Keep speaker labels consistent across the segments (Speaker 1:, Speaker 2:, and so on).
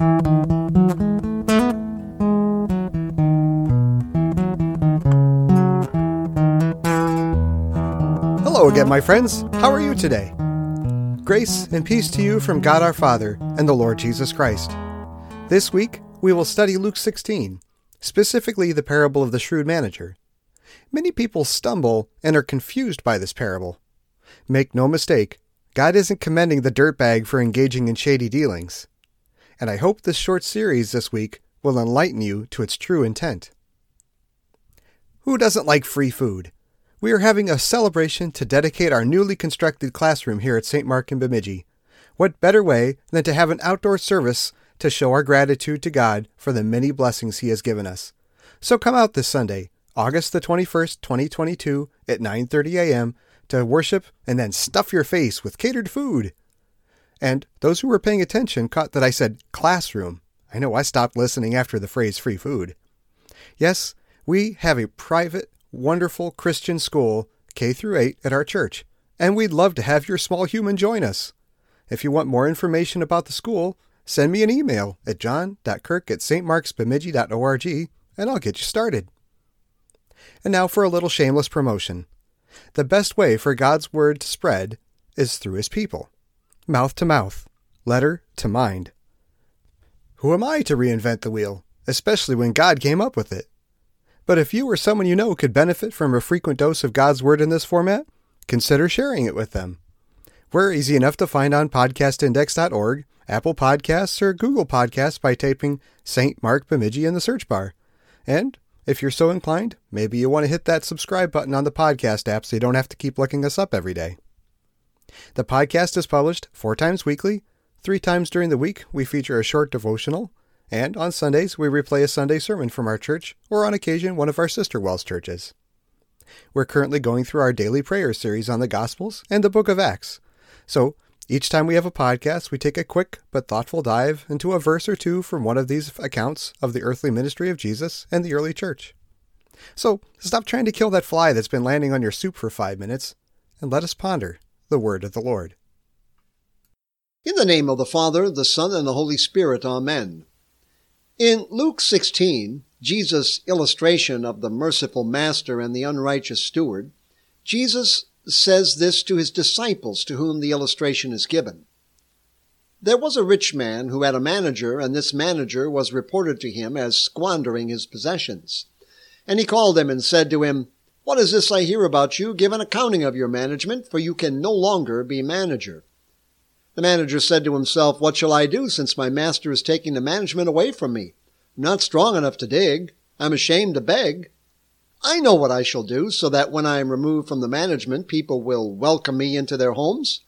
Speaker 1: Hello again, my friends. How are you today? Grace and peace to you from God our Father and the Lord Jesus Christ. This week, we will study Luke 16, specifically the parable of the shrewd manager. Many people stumble and are confused by this parable. Make no mistake, God isn't commending the dirtbag for engaging in shady dealings. And I hope this short series this week will enlighten you to its true intent. Who doesn't like free food? We are having a celebration to dedicate our newly constructed classroom here at St. Mark in Bemidji. What better way than to have an outdoor service to show our gratitude to God for the many blessings He has given us? So come out this Sunday, August the 21st, 2022 at 9:30 a.m. to worship and then stuff your face with catered food. And those who were paying attention caught that I said classroom. I know I stopped listening after the phrase free food. Yes, we have a private, wonderful Christian school, K through 8 at our church, and we'd love to have your small human join us. If you want more information about the school, send me an email at john.kirk at stmarksbemidji.org and I'll get you started. And now for a little shameless promotion. The best way for God's Word to spread is through His people, mouth to mouth, letter to mind. Who am I to reinvent the wheel, especially when God came up with it? But if you or someone you know could benefit from a frequent dose of God's Word in this format, consider sharing it with them. We're easy enough to find on podcastindex.org, Apple Podcasts, or Google Podcasts by typing St. Mark Bemidji in the search bar. And if you're so inclined, maybe you want to hit that subscribe button on the podcast app so you don't have to keep looking us up every day. The podcast is published four times weekly. Three times during the week, we feature a short devotional, and on Sundays, we replay a Sunday sermon from our church, or on occasion, one of our sister WELS churches. We're currently going through our daily prayer series on the Gospels and the book of Acts. So, each time we have a podcast, we take a quick but thoughtful dive into a verse or two from one of these accounts of the earthly ministry of Jesus and the early church. So stop trying to kill that fly that's been landing on your soup for five minutes and let us ponder the word of the Lord.
Speaker 2: In the name of the Father, the Son, and the Holy Spirit, Amen. In Luke 16, Jesus' illustration of the merciful master and the unrighteous steward, Jesus says this to his disciples to whom the illustration is given. There was a rich man who had a manager, and this manager was reported to him as squandering his possessions. And he called him and said to him, What is this I hear about you? Give an accounting of your management, for you can no longer be manager. The manager said to himself, What shall I do, since my master is taking the management away from me? I'm not strong enough to dig. I'm ashamed to beg. I know what I shall do so that when I am removed from the management, people will welcome me into their homes.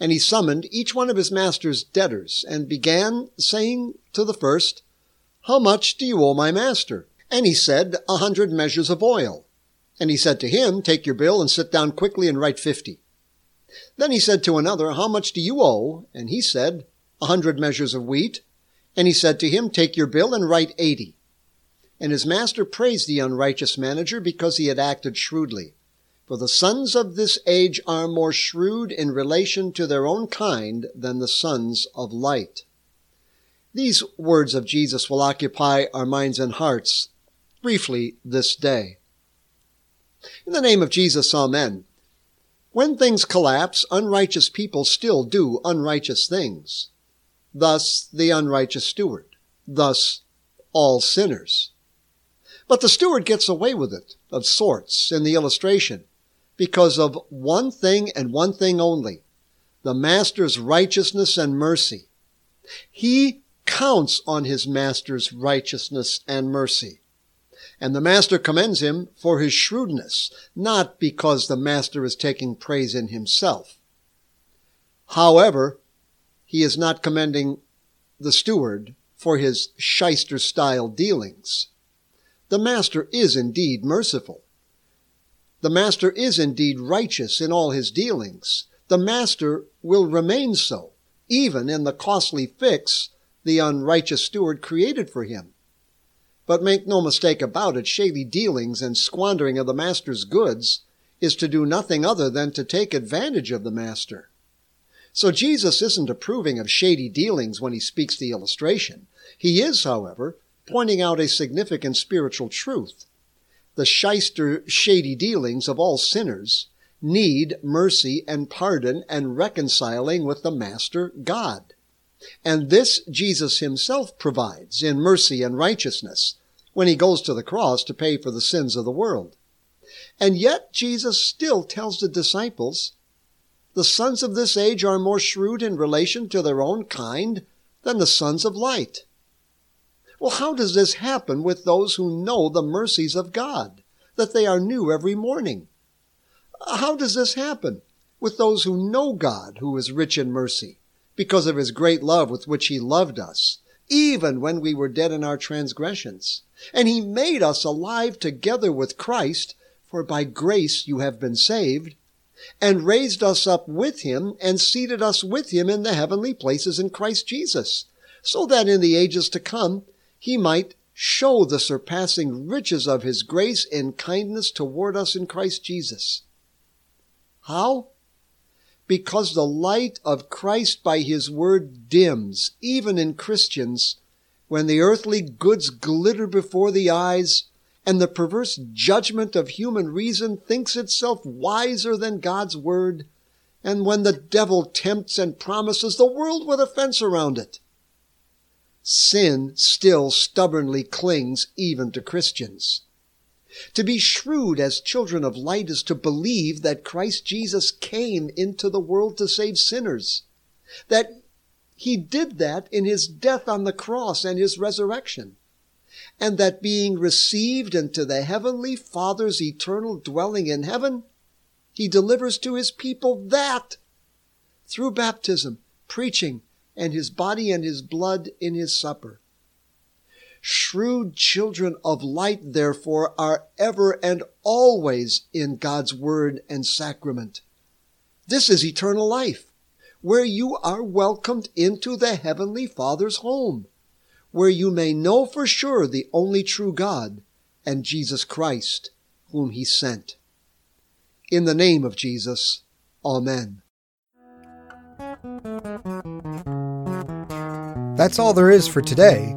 Speaker 2: And he summoned each one of his master's debtors and began saying to the first, How much do you owe my master? And he said, A hundred measures of oil. And he said to him, Take your bill and sit down quickly and write fifty. Then he said to another, How much do you owe? And he said, A hundred measures of wheat. And he said to him, Take your bill and write eighty. And his master praised the unrighteous manager because he had acted shrewdly. For the sons of this age are more shrewd in relation to their own kind than the sons of light. These words of Jesus will occupy our minds and hearts briefly this day. In the name of Jesus, Amen. When things collapse, unrighteous people still do unrighteous things. Thus the unrighteous steward. Thus all sinners. But the steward gets away with it, of sorts, in the illustration, because of one thing and one thing only the master's righteousness and mercy. He counts on his master's righteousness and mercy. And the master commends him for his shrewdness, not because the master is taking praise in himself. However, he is not commending the steward for his shyster style dealings. The Master is indeed merciful. The Master is indeed righteous in all his dealings. The Master will remain so, even in the costly fix the unrighteous steward created for him. But make no mistake about it, shady dealings and squandering of the Master's goods is to do nothing other than to take advantage of the Master. So Jesus isn't approving of shady dealings when he speaks the illustration. He is, however, pointing out a significant spiritual truth. The shyster, shady dealings of all sinners need mercy and pardon and reconciling with the Master God. And this Jesus himself provides in mercy and righteousness when he goes to the cross to pay for the sins of the world. And yet Jesus still tells the disciples, the sons of this age are more shrewd in relation to their own kind than the sons of light. Well, how does this happen with those who know the mercies of God, that they are new every morning? How does this happen with those who know God, who is rich in mercy, because of his great love with which he loved us, even when we were dead in our transgressions? And he made us alive together with Christ, for by grace you have been saved, and raised us up with him and seated us with him in the heavenly places in Christ Jesus, so that in the ages to come he might show the surpassing riches of his grace and kindness toward us in Christ Jesus. How? Because the light of Christ by his word dims, even in Christians, when the earthly goods glitter before the eyes and the perverse judgment of human reason thinks itself wiser than God's word, and when the devil tempts and promises the world with a fence around it sin still stubbornly clings even to Christians. To be shrewd as children of light is to believe that Christ Jesus came into the world to save sinners, that he did that in his death on the cross and his resurrection, and that being received into the heavenly Father's eternal dwelling in heaven, he delivers to his people that through baptism, preaching, and his body and his blood in his supper. Shrewd children of light, therefore, are ever and always in God's word and sacrament. This is eternal life, where you are welcomed into the heavenly Father's home, where you may know for sure the only true God and Jesus Christ, whom he sent. In the name of Jesus, Amen.
Speaker 1: That's all there is for today,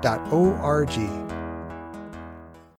Speaker 1: stmarksbemidji.org.